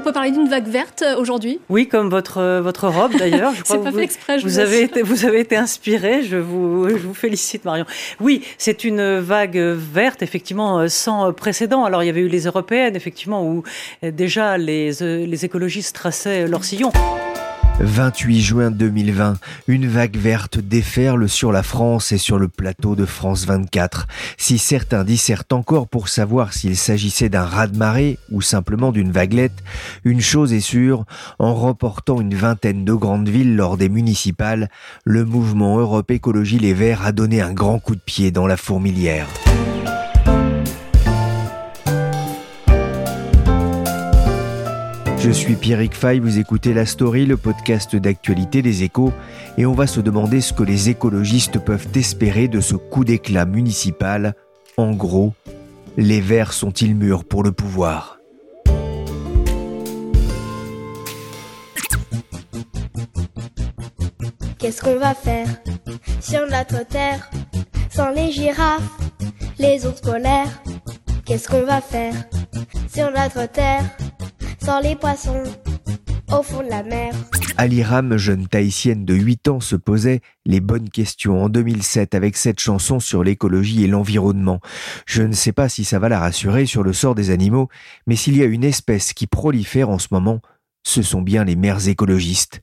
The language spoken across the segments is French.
On peut parler d'une vague verte euh, aujourd'hui Oui, comme votre, euh, votre robe d'ailleurs. C'est pas fait exprès, je vous, avez été, vous avez été inspiré, je vous, je vous félicite Marion. Oui, c'est une vague verte, effectivement, euh, sans précédent. Alors il y avait eu les européennes, effectivement, où déjà les, les écologistes traçaient leur sillon. 28 juin 2020, une vague verte déferle sur la France et sur le plateau de France 24. Si certains dissertent encore pour savoir s'il s'agissait d'un raz-de-marée ou simplement d'une vaguelette, une chose est sûre, en remportant une vingtaine de grandes villes lors des municipales, le mouvement Europe Écologie Les Verts a donné un grand coup de pied dans la fourmilière. Je suis Pierrick Fay, vous écoutez La Story, le podcast d'actualité des échos, et on va se demander ce que les écologistes peuvent espérer de ce coup d'éclat municipal. En gros, les Verts sont-ils mûrs pour le pouvoir? Qu'est-ce qu'on va faire? Sur notre terre sans les girafes, les ours polaires. Qu'est-ce qu'on va faire? Sur notre terre sans les poissons au fond de la mer. Ali Ram, jeune tahitienne de 8 ans, se posait les bonnes questions en 2007 avec cette chanson sur l'écologie et l'environnement. Je ne sais pas si ça va la rassurer sur le sort des animaux, mais s'il y a une espèce qui prolifère en ce moment, ce sont bien les mères écologistes.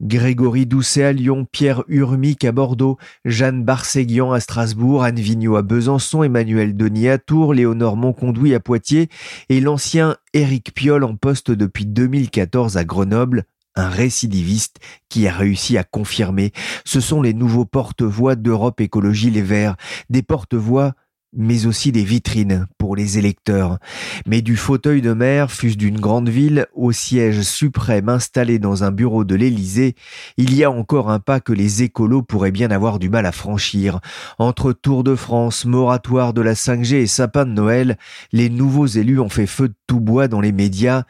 Grégory Doucet à Lyon, Pierre Urmic à Bordeaux, Jeanne Barséguian à Strasbourg, Anne Vigneault à Besançon, Emmanuel Denis à Tours, Léonore Monconduit à Poitiers et l'ancien Éric Piolle en poste depuis 2014 à Grenoble, un récidiviste qui a réussi à confirmer. Ce sont les nouveaux porte-voix d'Europe Écologie Les Verts, des porte-voix mais aussi des vitrines pour les électeurs. Mais du fauteuil de maire, fût d'une grande ville, au siège suprême installé dans un bureau de l'Élysée, il y a encore un pas que les écolos pourraient bien avoir du mal à franchir. Entre Tour de France, moratoire de la 5G et sapin de Noël, les nouveaux élus ont fait feu de tout bois dans les médias,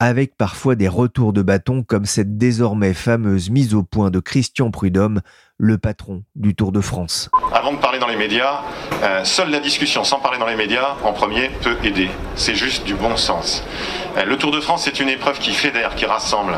avec parfois des retours de bâton comme cette désormais fameuse mise au point de Christian Prudhomme, le patron du Tour de France. Avant de parler dans les médias, euh, seule la discussion sans parler dans les médias, en premier, peut aider. C'est juste du bon sens. Euh, le Tour de France, c'est une épreuve qui fédère, qui rassemble.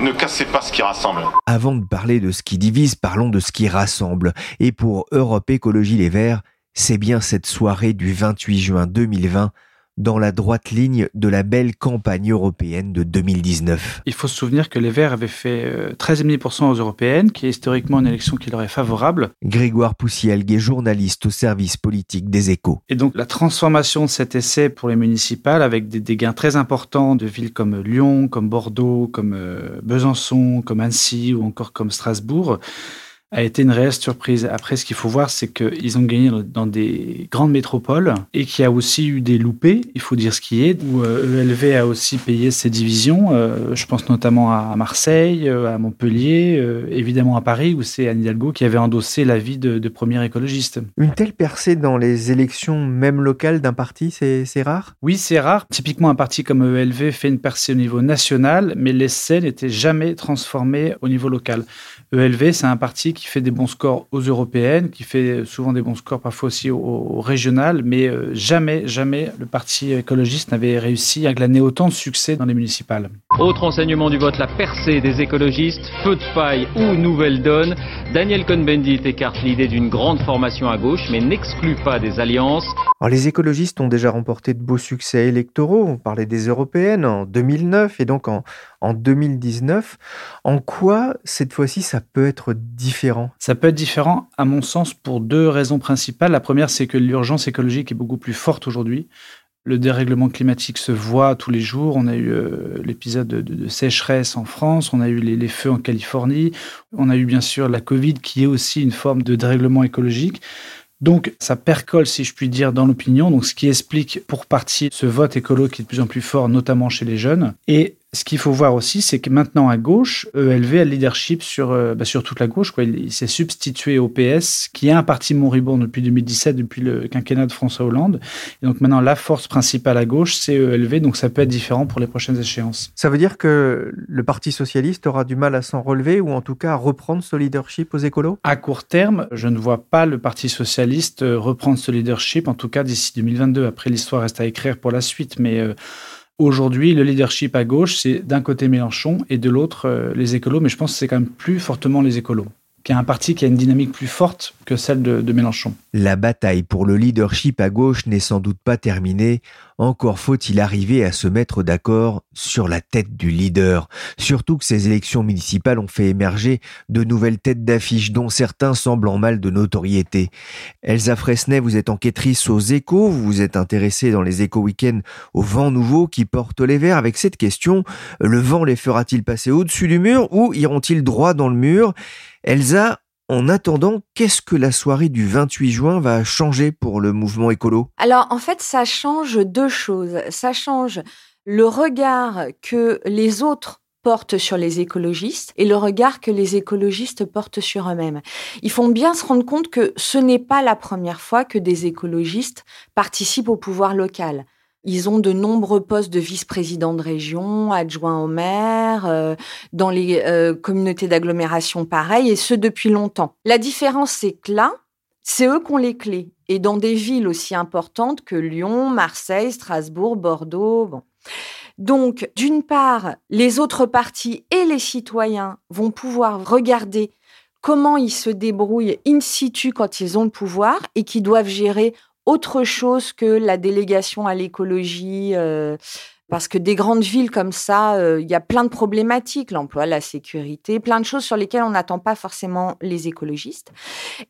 Ne cassez pas ce qui rassemble. Avant de parler de ce qui divise, parlons de ce qui rassemble. Et pour Europe Écologie Les Verts, c'est bien cette soirée du 28 juin 2020 dans la droite ligne de la belle campagne européenne de 2019. Il faut se souvenir que les Verts avaient fait 13,5% euh, aux européennes, qui est historiquement une élection qui leur est favorable. Grégoire Poussielgue est journaliste au service politique des échos. Et donc la transformation de cet essai pour les municipales, avec des, gains très importants de villes comme Lyon, comme Bordeaux, comme euh, Besançon, comme Annecy ou encore comme Strasbourg, a été une réelle surprise. Après, ce qu'il faut voir, c'est qu'ils ont gagné dans des grandes métropoles et qu'il y a aussi eu des loupés, il faut dire ce qui est, où ELV euh, e a aussi payé ses divisions. Euh, je pense notamment à Marseille, euh, à Montpellier, évidemment à Paris, où c'est Anne Hidalgo qui avait endossé la vie de, de premier écologiste. Une telle percée dans les élections, même locales, d'un parti, c'est rare? Oui, c'est rare. Typiquement, un parti comme ELV fait une percée au niveau national, mais l'essai n'était jamais transformé au niveau local. ELV, c'est un parti qui fait des bons scores aux européennes, qui fait souvent des bons scores parfois aussi aux, régionales, mais euh, jamais, jamais le parti écologiste n'avait réussi à glaner autant de succès dans les municipales. Autre enseignement du vote, la percée des écologistes, feu de paille ou nouvelle donne. Daniel Cohn-Bendit écarte l'idée d'une grande formation à gauche, mais n'exclut pas des alliances. Alors, les écologistes ont déjà remporté de beaux succès électoraux. On parlait des européennes en 2009 et donc en, en 2019. En quoi, cette fois-ci, ça peut être différent? Ça peut être différent, à mon sens, pour deux raisons principales. La première, c'est que l'urgence écologique est beaucoup plus forte aujourd'hui. Le dérèglement climatique se voit tous les jours. On a eu euh, l'épisode de, sécheresse en France, on a eu les, les, feux en Californie, on a eu bien sûr la Covid qui est aussi une forme de dérèglement écologique. Donc ça percole, si je puis dire, dans l'opinion, donc ce qui explique pour partie ce vote écolo qui est de plus en plus fort, notamment chez les jeunes. Et ce qu'il faut voir aussi, c'est que maintenant à gauche, ELV a le leadership sur, euh, bah, sur toute la gauche. Quoi. Il, s'est substitué au PS, qui est un parti moribond depuis 2017, depuis le quinquennat de François Hollande. Et donc maintenant, la force principale à gauche, c'est ELV, donc ça peut être différent pour les prochaines échéances. Ça veut dire que le Parti socialiste aura du mal à s'en relever ou en tout cas à reprendre ce leadership aux écolos? À court terme, je ne vois pas le Parti socialiste euh, reprendre ce leadership, en tout cas d'ici 2022. Après, l'histoire reste à écrire pour la suite, mais... Euh, Aujourd'hui, le leadership à gauche, c'est d'un côté Mélenchon et de l'autre euh, les écolos, mais je pense que c'est quand même plus fortement les écolos qui a un parti qui a une dynamique plus forte que celle de, Mélenchon. La bataille pour le leadership à gauche n'est sans doute pas terminée. Encore faut-il arriver à se mettre d'accord sur la tête du leader. Surtout que ces élections municipales ont fait émerger de nouvelles têtes d'affiche dont certains semblent en mal de notoriété. Elsa Fresnay, vous êtes enquêtrice aux échos, vous vous êtes intéressée dans les échos week-end au vent nouveau qui porte les verts avec cette question. Le vent les fera-t-il passer au-dessus du mur ou iront-ils droit dans le mur? Elsa, en attendant, qu'est-ce que la soirée du 28 juin va changer pour le mouvement écolo? Alors en fait, ça change deux choses. Ça change le regard que les autres portent sur les écologistes et le regard que les écologistes portent sur eux-mêmes. Ils font bien se rendre compte que ce n'est pas la première fois que des écologistes participent au pouvoir local. Ils ont de nombreux postes de vice-président de région, adjoints au maire, euh, dans les euh, communautés d'agglomération pareil, et ce depuis longtemps. La différence, c'est que là, c'est eux qui ont les clés. Et dans des villes aussi importantes que Lyon, Marseille, Strasbourg, Bordeaux. Donc, d'une part, les autres partis et les citoyens vont pouvoir regarder comment ils se débrouillent in situ quand ils ont le pouvoir et qui doivent gérer autre chose que la délégation à l'écologie. Euh, parce que des grandes villes comme ça, euh, il y a plein de problématiques, l'emploi, la sécurité, plein de choses sur lesquelles on n'attend pas forcément les écologistes.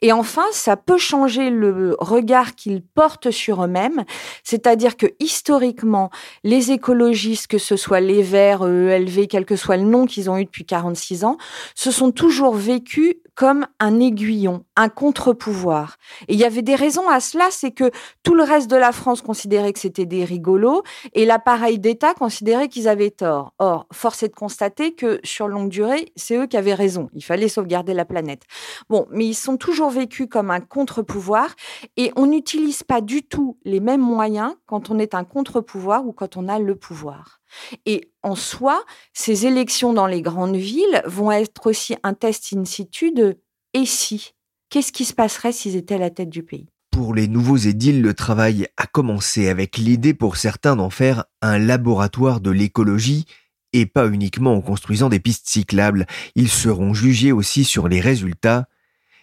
Et enfin, ça peut changer le regard qu'ils portent sur eux-mêmes, c'est-à-dire que historiquement, les écologistes, que ce soit les Verts, ELV, quel que soit le nom qu'ils ont eu depuis 46 ans, se sont toujours vécus comme un aiguillon, un contre-pouvoir. Et il y avait des raisons à cela, c'est que tout le reste de la France considérait que c'était des rigolos et l'appareil d'État considérait qu'ils avaient tort. Or, force est de constater que sur longue durée, c'est eux qui avaient raison. Il fallait sauvegarder la planète. Bon, mais ils sont toujours vécus comme un contre-pouvoir et on n'utilise pas du tout les mêmes moyens quand on est un contre-pouvoir ou quand on a le pouvoir. Et en soi, ces élections dans les grandes villes vont être aussi un test in situ de et si Qu'est-ce qui se passerait s'ils étaient à la tête du pays? Pour les nouveaux édiles, le travail a commencé avec l'idée pour certains d'en faire un laboratoire de l'écologie et pas uniquement en construisant des pistes cyclables. Ils seront jugés aussi sur les résultats.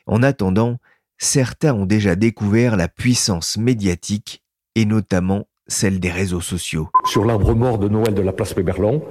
En attendant, certains ont déjà découvert la puissance médiatique et notamment celle des réseaux sociaux. Sur l'arbre mort de Noël de la place Péberlan,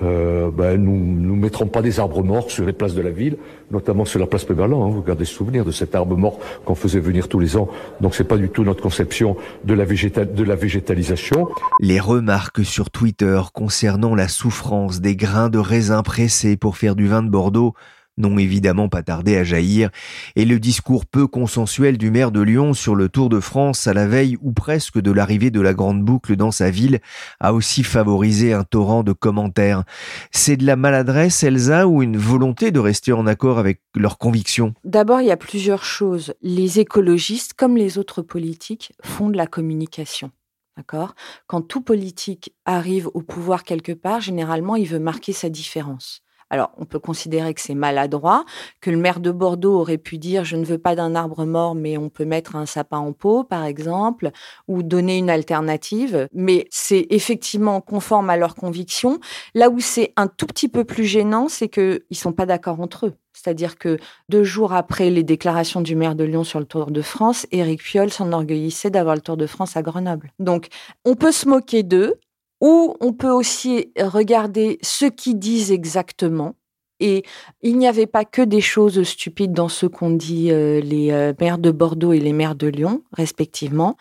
euh, ben, nous ne mettrons pas des arbres morts sur les places de la ville, notamment sur la place Péberlan. Hein, vous gardez souvenir de cet arbre mort qu'on faisait venir tous les ans. Donc c'est pas du tout notre conception de la, de la végétalisation. Les remarques sur Twitter concernant la souffrance des grains de raisin pressés pour faire du vin de Bordeaux n'ont évidemment pas tardé à jaillir, et le discours peu consensuel du maire de Lyon sur le Tour de France à la veille ou presque de l'arrivée de la grande boucle dans sa ville a aussi favorisé un torrent de commentaires. C'est de la maladresse, Elsa, ou une volonté de rester en accord avec leurs convictions? D'abord, il y a plusieurs choses. Les écologistes, comme les autres politiques, font de la communication. D'accord? Quand tout politique arrive au pouvoir quelque part, généralement, il veut marquer sa différence. Alors, on peut considérer que c'est maladroit, que le maire de Bordeaux aurait pu dire je ne veux pas d'un arbre mort, mais on peut mettre un sapin en pot, par exemple, ou donner une alternative. Mais c'est effectivement conforme à leurs convictions. Là où c'est un tout petit peu plus gênant, c'est qu'ils ne sont pas d'accord entre eux. C'est-à-dire que deux jours après les déclarations du maire de Lyon sur le Tour de France, Éric Piolle s'enorgueillissait d'avoir le Tour de France à Grenoble. Donc, on peut se moquer d'eux, ou on peut aussi regarder ce qu'ils disent exactement. Et il n'y avait pas que des choses stupides dans ce qu'ont dit euh, les euh, maires de Bordeaux et les maires de Lyon, respectivement.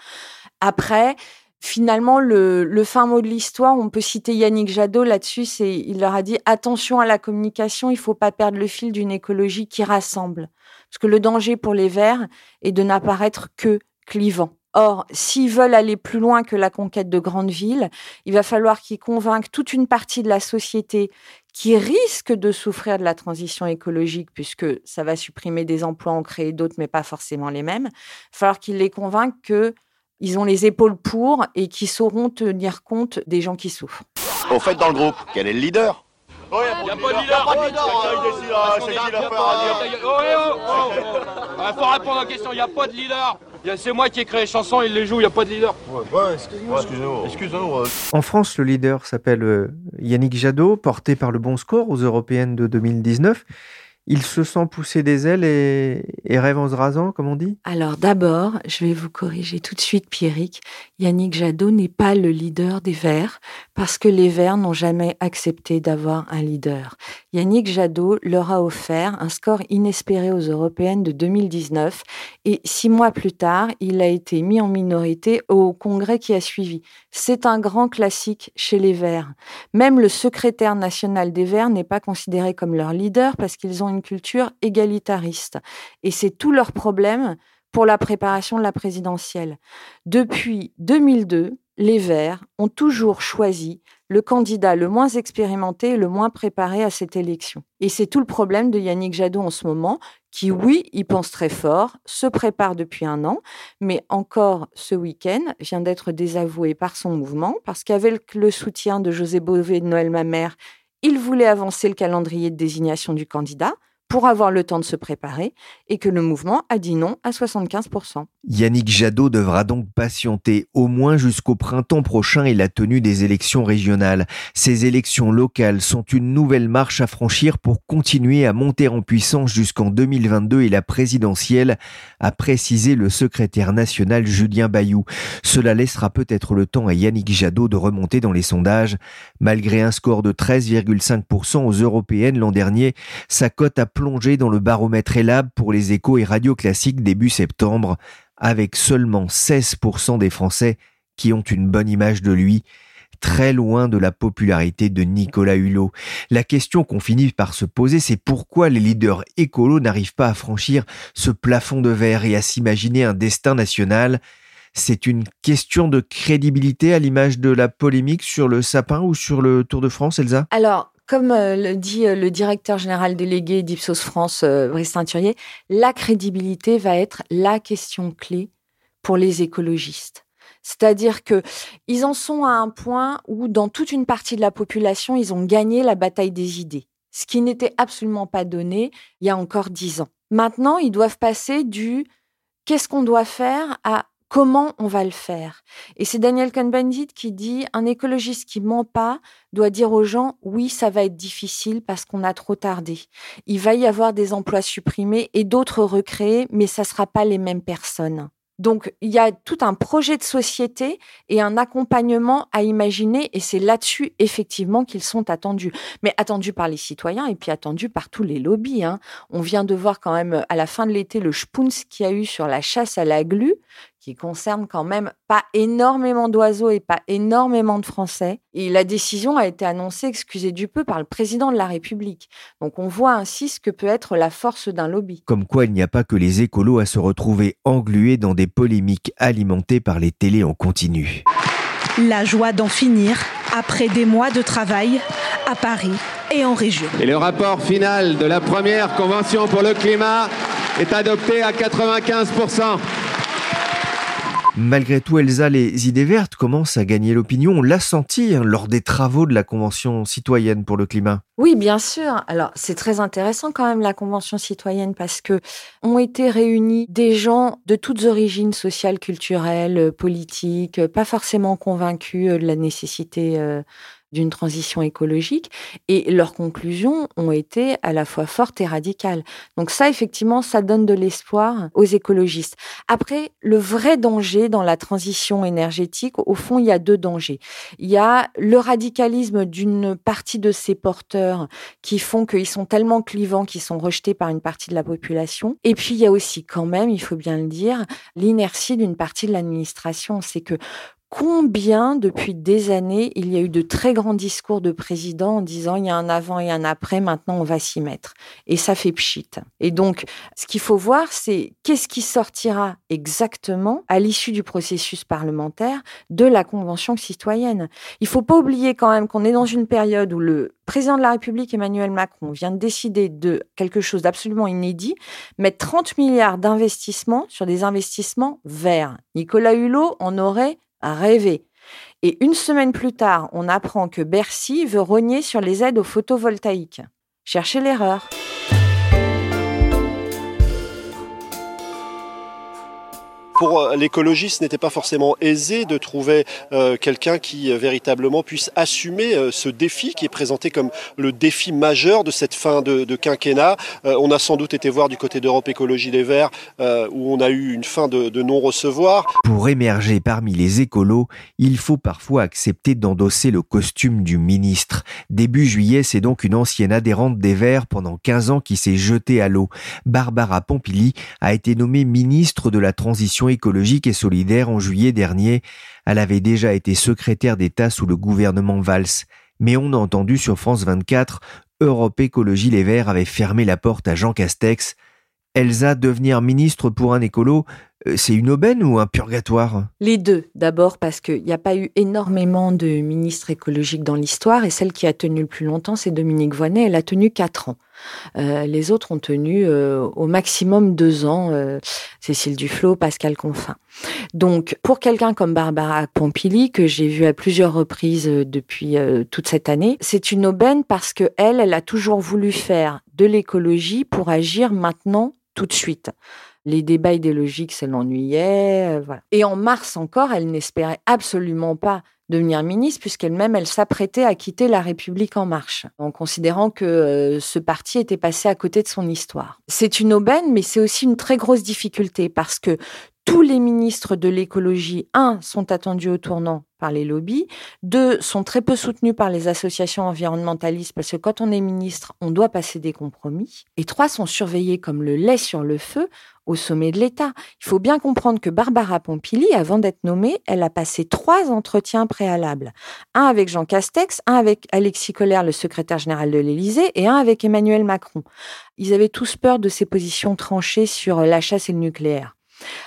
Après, finalement, le, fin mot de l'histoire, on peut citer Yannick Jadot là-dessus, c'est il leur a dit attention à la communication, il faut pas perdre le fil d'une écologie qui rassemble. Parce que le danger pour les Verts est de n'apparaître que clivant. Or, s'ils veulent aller plus loin que la conquête de grandes villes, il va falloir qu'ils convainquent toute une partie de la société qui risque de souffrir de la transition écologique puisque ça va supprimer des emplois, en créer d'autres, mais pas forcément les mêmes. Il va falloir qu'ils les convainquent qu'ils ont les épaules pour et qu'ils sauront tenir compte des gens qui souffrent. Au fait, dans le groupe, quel est le leader? Il n'y a, pas de leader. Il faut répondre à la question, il n'y a pas de leader. C'est moi qui ai créé les chansons, il les joue, il n'y a pas de leader. Ouais, excusez-moi. en France, le leader s'appelle euh, Yannick Jadot, porté par le bon score aux européennes de 2019. Il se sent pousser des ailes et, rêve en se rasant, comme on dit? Alors d'abord, je vais vous corriger tout de suite, Pierrick. Yannick Jadot n'est pas le leader des Verts parce que les Verts n'ont jamais accepté d'avoir un leader. Yannick Jadot leur a offert un score inespéré aux européennes de 2019 et six mois plus tard, il a été mis en minorité au congrès qui a suivi. C'est un grand classique chez les Verts. Même le secrétaire national des Verts n'est pas considéré comme leur leader parce qu'ils ont une culture égalitariste. Et c'est tout leur problème pour la préparation de la présidentielle. Depuis 2002, les Verts ont toujours choisi le candidat le moins expérimenté et le moins préparé à cette élection. Et c'est tout le problème de Yannick Jadot en ce moment, qui, oui, y pense très fort, se prépare depuis un an, mais encore ce week-end vient d'être désavoué par son mouvement, parce qu'avec le soutien de José Bové et de Noël Mamère, il voulait avancer le calendrier de désignation du candidat pour avoir le temps de se préparer et que le mouvement a dit non à 75%. Yannick Jadot devra donc patienter au moins jusqu'au printemps prochain et la tenue des élections régionales. Ces élections locales sont une nouvelle marche à franchir pour continuer à monter en puissance jusqu'en 2022 et la présidentielle, a précisé le secrétaire national Julien Bayou. Cela laissera peut-être le temps à Yannick Jadot de remonter dans les sondages. Malgré un score de 13,5% aux européennes l'an dernier, sa cote a plongé dans le baromètre ELAB pour les échos et radios classiques début septembre, avec seulement 16% des Français qui ont une bonne image de lui, très loin de la popularité de Nicolas Hulot. La question qu'on finit par se poser, c'est pourquoi les leaders écolos n'arrivent pas à franchir ce plafond de verre et à s'imaginer un destin national? C'est une question de crédibilité à l'image de la polémique sur le sapin ou sur le Tour de France, Elsa? Alors, comme euh, le dit euh, le directeur général délégué d'Ipsos France, euh, Brice Teinturier, la crédibilité va être la question clé pour les écologistes. C'est-à-dire que ils en sont à un point où, dans toute une partie de la population, ils ont gagné la bataille des idées, ce qui n'était absolument pas donné il y a encore dix ans. Maintenant, ils doivent passer du qu'est-ce qu'on doit faire à comment on va le faire Et c'est Daniel Cohn-Bendit qui dit un écologiste qui ment pas doit dire aux gens oui, ça va être difficile parce qu'on a trop tardé. Il va y avoir des emplois supprimés et d'autres recréés, mais ça sera pas les mêmes personnes. Donc, il y a tout un projet de société et un accompagnement à imaginer, et c'est là-dessus, effectivement, qu'ils sont attendus. Mais attendus par les citoyens et puis attendus par tous les lobbies. Hein. On vient de voir quand même, à la fin de l'été, le spuns qu'il y a eu sur la chasse à la glu, qui concerne quand même pas énormément d'oiseaux et pas énormément de Français. Et la décision a été annoncée, excusez du peu, par le président de la République. Donc on voit ainsi ce que peut être la force d'un lobby. Comme quoi il n'y a pas que les écolos à se retrouver englués dans des polémiques alimentées par les télés en continu. La joie d'en finir après des mois de travail à Paris et en région. Et le rapport final de la première convention pour le climat est adopté à 95%. Malgré tout, Elsa, les idées vertes commencent à gagner l'opinion. On l'a senti hein, lors des travaux de la Convention citoyenne pour le climat. Oui, bien sûr. Alors, c'est très intéressant quand même la Convention citoyenne parce que ont été réunis des gens de toutes origines sociales, culturelles, politiques, pas forcément convaincus de la nécessité euh, d'une transition écologique et leurs conclusions ont été à la fois fortes et radicales. Donc ça, effectivement, ça donne de l'espoir aux écologistes. Après, le vrai danger dans la transition énergétique, au fond, il y a deux dangers. Il y a le radicalisme d'une partie de ces porteurs qui font qu'ils sont tellement clivants qu'ils sont rejetés par une partie de la population. Et puis, il y a aussi quand même, il faut bien le dire, l'inertie d'une partie de l'administration. C'est que combien, depuis des années, il y a eu de très grands discours de présidents en disant il y a un avant et un après, maintenant on va s'y mettre. Et ça fait pchit. Et donc, ce qu'il faut voir, c'est qu'est-ce qui sortira exactement à l'issue du processus parlementaire de la Convention citoyenne. Il faut pas oublier quand même qu'on est dans une période où le président de la République, Emmanuel Macron, vient de décider de quelque chose d'absolument inédit, mettre 30 milliards d'investissements sur des investissements verts. Nicolas Hulot en aurait rêver. Et une semaine plus tard, on apprend que Bercy veut rogner sur les aides au photovoltaïque. Cherchez l'erreur. Pour euh, l'écologie, ce n'était pas forcément aisé de trouver euh, quelqu'un qui euh, véritablement puisse assumer ce défi qui est présenté comme le défi majeur de cette fin de, quinquennat. on a sans doute été voir du côté d'Europe Écologie Les Verts où on a eu une fin de, de non-recevoir. Pour émerger parmi les écolos, il faut parfois accepter d'endosser le costume du ministre. Début juillet, c'est donc une ancienne adhérente des Verts pendant 15 ans qui s'est jetée à l'eau. Barbara Pompili a été nommée ministre de la Transition écologique et solidaire en juillet dernier. Elle avait déjà été secrétaire d'État sous le gouvernement Valls. Mais on a entendu sur France 24, Europe Écologie Les Verts avait fermé la porte à Jean Castex. Elsa, devenir ministre pour un écolo, euh, c'est une aubaine ou un purgatoire? Les deux. D'abord parce qu'il n'y a pas eu énormément de ministres écologiques dans l'histoire et celle qui a tenu le plus longtemps, c'est Dominique Voynet. Elle a tenu quatre ans. Euh, les autres ont tenu euh, au maximum deux ans. Cécile Duflot, Pascal Confin. Donc, pour quelqu'un comme Barbara Pompili, que j'ai vu à plusieurs reprises depuis toute cette année, c'est une aubaine parce que elle, elle a toujours voulu faire de l'écologie pour agir maintenant, tout de suite. Les débats idéologiques, ça l'ennuyait. Euh, Et en mars encore, elle n'espérait absolument pas devenir ministre, puisqu'elle-même, elle, s'apprêtait à quitter la République en marche, en considérant que euh, ce parti était passé à côté de son histoire. C'est une aubaine, mais c'est aussi une très grosse difficulté, parce que tous les ministres de l'écologie, un, sont attendus au tournant par les lobbies, deux, sont très peu soutenus par les associations environnementalistes, parce que quand on est ministre, on doit passer des compromis, et trois, sont surveillés comme le lait sur le feu au sommet de l'État. Il faut bien comprendre que Barbara Pompili, avant d'être nommée, elle a passé trois entretiens préalables. Un avec Jean Castex, un avec Alexis Collère, le secrétaire général de l'Élysée, et un avec Emmanuel Macron. Ils avaient tous peur de ses positions tranchées sur la chasse et le nucléaire.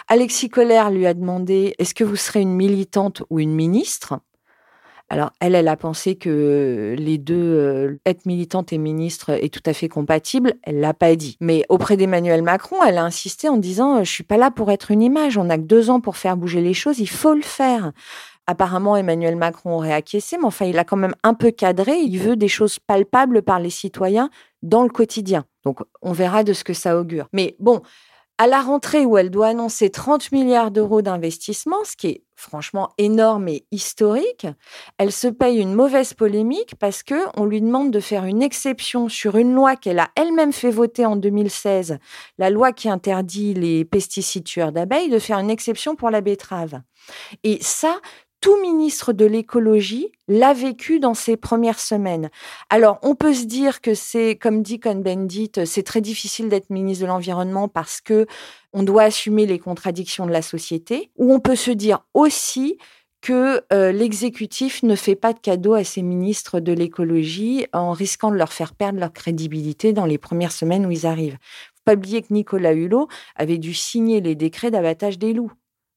Alexis Collère lui a demandé Est-ce que vous serez une militante ou une ministre? Alors, elle, elle a pensé que les deux, euh, être militante et ministre, est tout à fait compatible. Elle l'a pas dit. Mais auprès d'Emmanuel Macron, elle a insisté en disant Je suis pas là pour être une image. On n'a que deux ans pour faire bouger les choses. Il faut le faire. Apparemment, Emmanuel Macron aurait acquiescé, mais enfin, il a quand même un peu cadré. Il veut des choses palpables par les citoyens dans le quotidien. Donc, on verra de ce que ça augure. Mais bon, à la rentrée où elle doit annoncer 30 milliards d'euros d'investissement, ce qui est franchement énorme et historique, elle se paye une mauvaise polémique parce que on lui demande de faire une exception sur une loi qu'elle a elle-même fait voter en 2016, la loi qui interdit les pesticides tueurs d'abeilles, de faire une exception pour la betterave. Et ça, tout ministre de l'écologie l'a vécu dans ses premières semaines. Alors, on peut se dire que c'est, comme dit Cohn-Bendit, c'est très difficile d'être ministre de l'Environnement parce que on doit assumer les contradictions de la société, ou on peut se dire aussi que euh, l'exécutif ne fait pas de cadeau à ses ministres de l'écologie en risquant de leur faire perdre leur crédibilité dans les premières semaines où ils arrivent. Faut pas oublier que Nicolas Hulot avait dû signer les décrets d'abattage des loups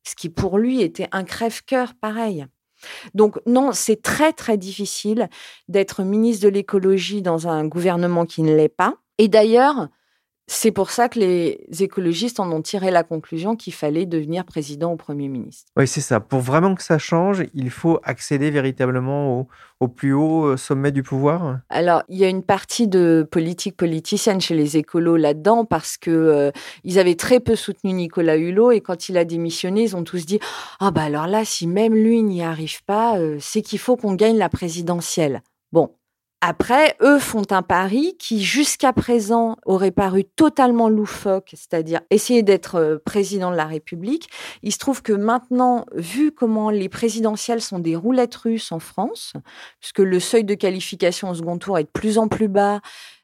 ce qui pour lui était un crève-cœur pareil. Donc non, c'est très très difficile d'être ministre de l'écologie dans un gouvernement qui ne l'est pas. Et d'ailleurs, c'est pour ça que les écologistes en ont tiré la conclusion qu'il fallait devenir président ou Premier ministre. Oui, c'est ça. Pour vraiment que ça change, il faut accéder véritablement au, plus haut euh, sommet du pouvoir Alors, il y a une partie de politique politicienne chez les écolos là-dedans parce que euh, ils avaient très peu soutenu Nicolas Hulot et quand il a démissionné, ils ont tous dit « Ah bah alors là, si même lui n'y arrive pas, euh, c'est qu'il faut qu'on gagne la présidentielle. » Bon, après, eux font un pari qui, jusqu'à présent, aurait paru totalement loufoque, c'est-à-dire essayer d'être euh, président de la République. Il se trouve que maintenant, vu comment les présidentielles sont des roulettes russes en France, puisque le seuil de qualification au second tour est de plus en plus bas,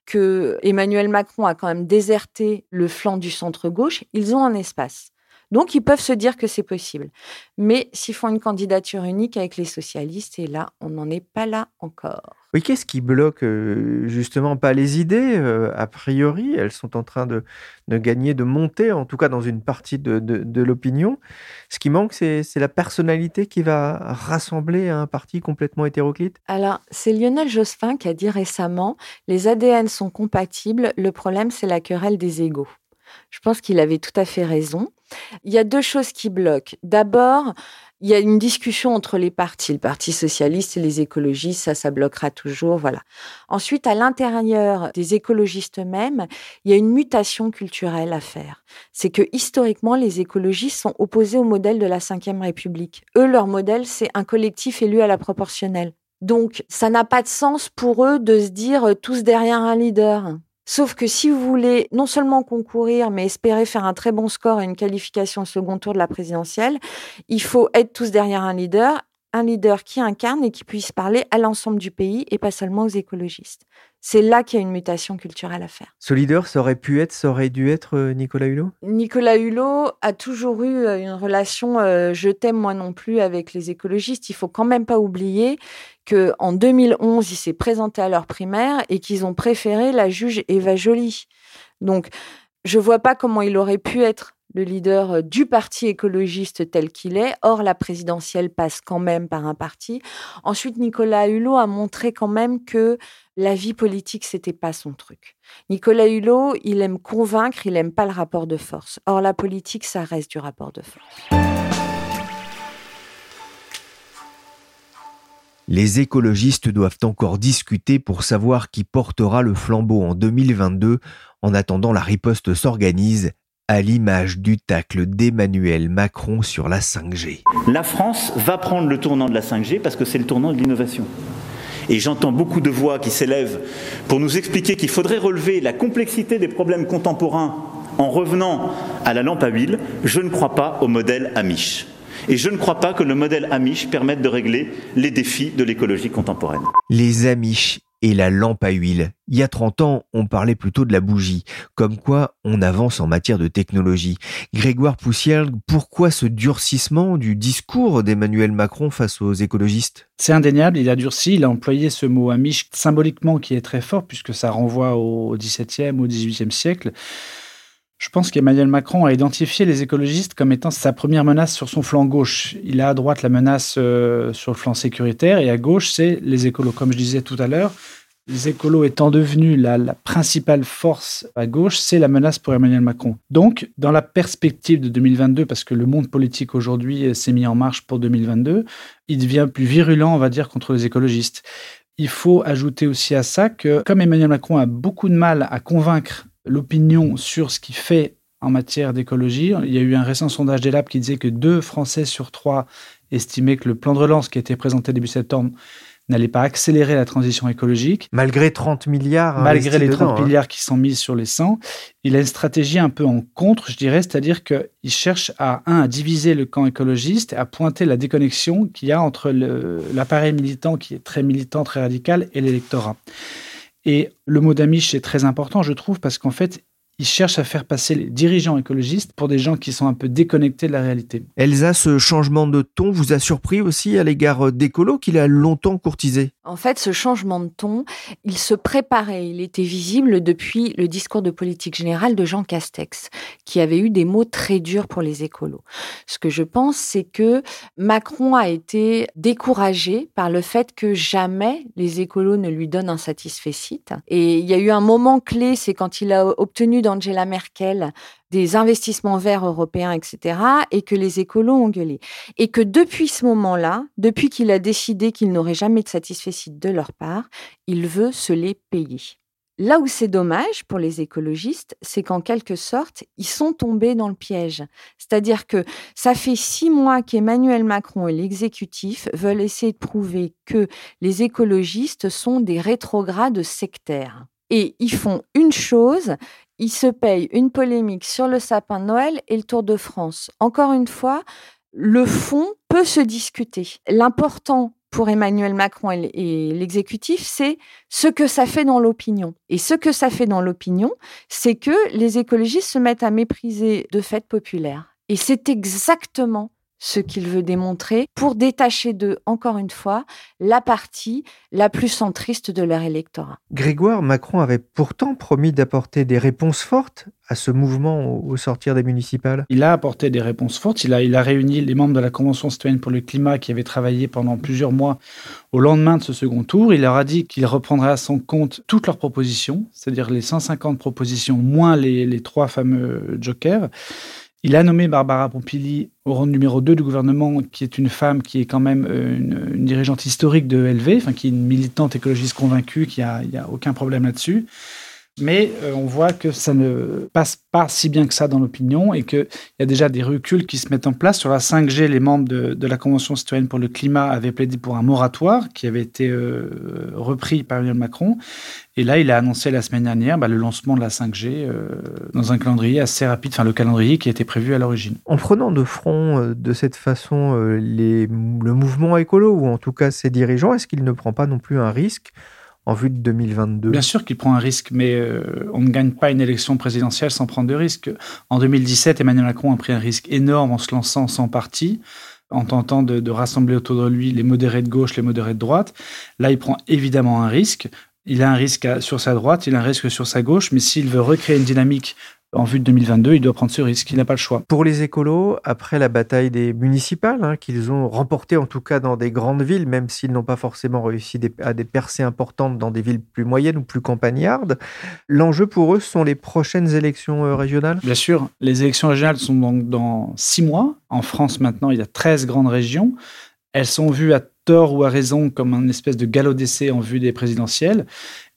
que Emmanuel Macron a quand même déserté le flanc du centre-gauche, ils ont un espace. Donc, ils peuvent se dire que c'est possible. Mais s'ils font une candidature unique avec les socialistes, et là, on n'en est pas là encore. Oui, qu'est-ce qui bloque euh, justement pas les idées euh, A priori, elles sont en train de, gagner, de monter, en tout cas dans une partie de, de, de l'opinion. Ce qui manque, c'est la personnalité qui va rassembler un parti complètement hétéroclite. Alors, c'est Lionel Jospin qui a dit récemment, les ADN sont compatibles, le problème c'est la querelle des égaux. Je pense qu'il avait tout à fait raison. Il y a deux choses qui bloquent. D'abord, il y a une discussion entre les partis, le Parti socialiste et les écologistes, ça, ça bloquera toujours, voilà. Ensuite, à l'intérieur des écologistes eux-mêmes, il y a une mutation culturelle à faire. C'est que historiquement, les écologistes sont opposés au modèle de la Ve République. Eux, leur modèle, c'est un collectif élu à la proportionnelle. Donc, ça n'a pas de sens pour eux de se dire euh, tous derrière un leader. Sauf que si vous voulez non seulement concourir, mais espérer faire un très bon score et une qualification au second tour de la présidentielle, il faut être tous derrière un leader, un leader qui incarne et qui puisse parler à l'ensemble du pays et pas seulement aux écologistes. C'est là qu'il y a une mutation culturelle à faire. Ce leader, ça aurait pu être, ça aurait dû être euh, Nicolas Hulot? Nicolas Hulot a toujours eu euh, une relation euh, je t'aime moi non plus avec les écologistes. Il faut quand même pas oublier que en 2011, il s'est présenté à leur primaire et qu'ils ont préféré la juge Eva Joly. Donc, je vois pas comment il aurait pu être le leader du parti écologiste tel qu'il est. Or, la présidentielle passe quand même par un parti. Ensuite, Nicolas Hulot a montré quand même que la vie politique, c'était pas son truc. Nicolas Hulot, il aime convaincre, il aime pas le rapport de force. Or, la politique, ça reste du rapport de force. Les écologistes doivent encore discuter pour savoir qui portera le flambeau en 2022. En attendant, la riposte s'organise à l'image du tacle d'Emmanuel Macron sur la 5G. La France va prendre le tournant de la 5G parce que c'est le tournant de l'innovation. Et j'entends beaucoup de voix qui s'élèvent pour nous expliquer qu'il faudrait relever la complexité des problèmes contemporains en revenant à la lampe à huile. Je ne crois pas au modèle Amish. Et je ne crois pas que le modèle Amish permette de régler les défis de l'écologie contemporaine. Les Amish et la lampe à huile. Il y a 30 ans, on parlait plutôt de la bougie, comme quoi on avance en matière de technologie. Grégoire Poussière, pourquoi ce durcissement du discours d'Emmanuel Macron face aux écologistes? C'est indéniable, il a durci, il a employé ce mot amish symboliquement qui est très fort puisque ça renvoie au XVIIe, au XVIIIe siècle. Je pense qu'Emmanuel Macron a identifié les écologistes comme étant sa première menace sur son flanc gauche. Il a à droite la menace euh, sur le flanc sécuritaire et à gauche, c'est les écolos. Comme je disais tout à l'heure, les écolos étant devenus la, principale force à gauche, c'est la menace pour Emmanuel Macron. Donc, dans la perspective de 2022, parce que le monde politique aujourd'hui euh, s'est mis en marche pour 2022, il devient plus virulent, on va dire, contre les écologistes. Il faut ajouter aussi à ça que, comme Emmanuel Macron a beaucoup de mal à convaincre l'opinion sur ce qu'il fait en matière d'écologie. Il y a eu un récent sondage des Labs qui disait que deux Français sur trois estimaient que le plan de relance qui a été présenté début septembre n'allait pas accélérer la transition écologique. Malgré 30 milliards. Malgré les 30 hein. milliards qui sont mis sur les 100, il a une stratégie un peu en contre, je dirais, c'est-à-dire qu'il cherche à, un, à diviser le camp écologiste, à pointer la déconnexion qu'il y a entre l'appareil militant qui est très militant, très radical, et l'électorat. Et le mot d'amiche est très important, je trouve, parce qu'en fait, il cherche à faire passer les dirigeants écologistes pour des gens qui sont un peu déconnectés de la réalité. Elsa, ce changement de ton vous a surpris aussi à l'égard d'écolo qu'il a longtemps courtisé? En fait, ce changement de ton, il se préparait, il était visible depuis le discours de politique générale de Jean Castex, qui avait eu des mots très durs pour les écolos. Ce que je pense, c'est que Macron a été découragé par le fait que jamais les écolos ne lui donnent un satisfait Et il y a eu un moment clé, c'est quand il a obtenu d'Angela Merkel des investissements verts européens, etc., et que les écolos ont gueulé. Et que depuis ce moment-là, depuis qu'il a décidé qu'il n'aurait jamais de satisfait de leur part, il veut se les payer. Là où c'est dommage pour les écologistes, c'est qu'en quelque sorte, ils sont tombés dans le piège. C'est-à-dire que ça fait six mois qu'Emmanuel Macron et l'exécutif veulent essayer de prouver que les écologistes sont des rétrogrades sectaires. Et ils font une chose, il se paye une polémique sur le sapin de Noël et le Tour de France. Encore une fois, le fond peut se discuter. L'important pour Emmanuel Macron et l'exécutif, c'est ce que ça fait dans l'opinion. Et ce que ça fait dans l'opinion, c'est que les écologistes se mettent à mépriser de fait populaire. Et c'est exactement ce qu'il veut démontrer pour détacher d'eux, encore une fois, la partie la plus centriste de leur électorat. Grégoire Macron avait pourtant promis d'apporter des réponses fortes à ce mouvement au sortir des municipales Il a apporté des réponses fortes. Il a, il a réuni les membres de la Convention citoyenne pour le climat qui avaient travaillé pendant plusieurs mois au lendemain de ce second tour. Il leur a dit qu'il reprendrait à son compte toutes leurs propositions, c'est-à-dire les 150 propositions moins les, les trois fameux jokers. Il a nommé Barbara Pompili au rang numéro 2 du gouvernement, qui est une femme qui est quand même euh, une, dirigeante historique de LV, enfin, qui est une militante écologiste convaincue, qui n'y a aucun problème là-dessus. Mais euh, on voit que ça ne passe pas si bien que ça dans l'opinion et qu'il y a déjà des reculs qui se mettent en place. Sur la 5G, les membres de, la Convention citoyenne pour le climat avaient plaidé pour un moratoire qui avait été euh, repris par Emmanuel Macron. Et là, il a annoncé la semaine dernière bah, le lancement de la 5G euh, dans un calendrier assez rapide, enfin le calendrier qui était prévu à l'origine. En prenant de front de cette façon le mouvement écolo, ou en tout cas ses dirigeants, est-ce qu'il ne prend pas non plus un risque en vue de 2022 Bien sûr qu'il prend un risque, mais euh, on ne gagne pas une élection présidentielle sans prendre de risque. En 2017, Emmanuel Macron a pris un risque énorme en se lançant sans parti, en tentant de, de rassembler autour de lui les modérés de gauche, les modérés de droite. Là, il prend évidemment un risque. Il a un risque sur sa droite, il a un risque sur sa gauche, mais s'il veut recréer une dynamique en vue de 2022, il doit prendre ce risque, il n'a pas le choix. Pour les écolos, après la bataille des municipales, hein, qu'ils ont remportées en tout cas dans des grandes villes, même s'ils n'ont pas forcément réussi à des percées importantes dans des villes plus moyennes ou plus campagnardes, l'enjeu pour eux sont les prochaines élections euh, régionales? Bien sûr, les élections régionales sont donc dans six mois. En France maintenant, il y a 13 grandes régions. Elles sont vues à tort ou à raison comme un espèce de galop d'essai en vue des présidentielles.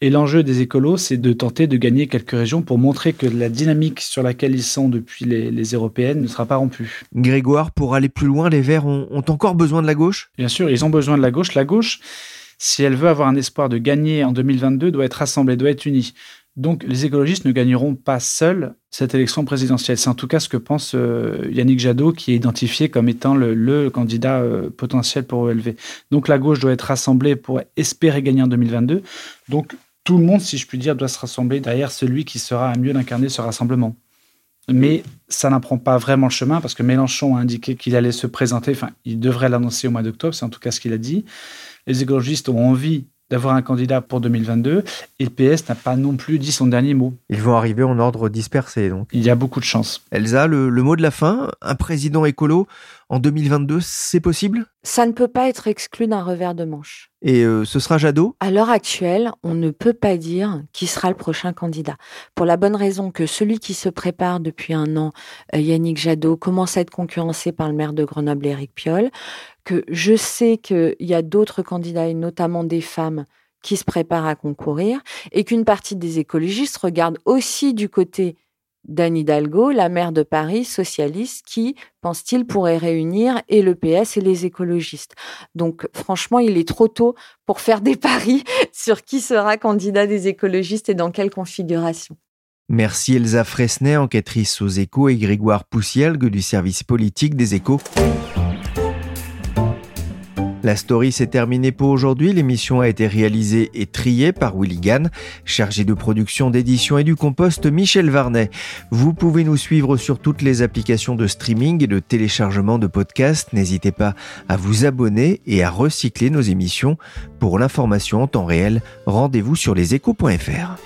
Et l'enjeu des écolos, c'est de tenter de gagner quelques régions pour montrer que la dynamique sur laquelle ils sont depuis les, européennes ne sera pas rompue. Grégoire, pour aller plus loin, les Verts ont, ont encore besoin de la gauche? Bien sûr, ils ont besoin de la gauche. La gauche, si elle veut avoir un espoir de gagner en 2022, doit être rassemblée, doit être unie. Donc les écologistes ne gagneront pas seuls cette élection présidentielle. C'est en tout cas ce que pense euh, Yannick Jadot, qui est identifié comme étant le, candidat euh, potentiel pour OLV. Donc la gauche doit être rassemblée pour espérer gagner en 2022. Donc tout le monde, si je puis dire, doit se rassembler derrière celui qui sera à mieux d'incarner ce rassemblement. Mais ça n'apprend pas vraiment le chemin parce que Mélenchon a indiqué qu'il allait se présenter, enfin, il devrait l'annoncer au mois d'octobre, c'est en tout cas ce qu'il a dit. Les écologistes ont envie d'avoir un candidat pour 2022 et le PS n'a pas non plus dit son dernier mot. Ils vont arriver en ordre dispersé donc. Il y a beaucoup de chance. Elsa, le, le mot de la fin, un président écolo en 2022, c'est possible? Ça ne peut pas être exclu d'un revers de manche. Et euh, ce sera Jadot? À l'heure actuelle, on ne peut pas dire qui sera le prochain candidat. Pour la bonne raison que celui qui se prépare depuis un an, euh, Yannick Jadot, commence à être concurrencé par le maire de Grenoble, Éric Piolle, que je sais qu'il y a d'autres candidats, et notamment des femmes, qui se préparent à concourir, et qu'une partie des écologistes regarde aussi du côté d'Anne Hidalgo, la maire de Paris, socialiste, qui, pense-t-il, pourrait réunir et le PS et les écologistes. Donc, franchement, il est trop tôt pour faire des paris sur qui sera candidat des écologistes et dans quelle configuration. Merci Elsa Fresnay, enquêtrice aux échos, et Grégoire Poussielgue du service politique des échos. La story s'est terminée pour aujourd'hui. L'émission a été réalisée et triée par Willy Gann, chargé de production, d'édition et du compost Michel Varnet. Vous pouvez nous suivre sur toutes les applications de streaming et de téléchargement de podcasts. N'hésitez pas à vous abonner et à recycler nos émissions. Pour l'information en temps réel, rendez-vous sur leséchos.fr.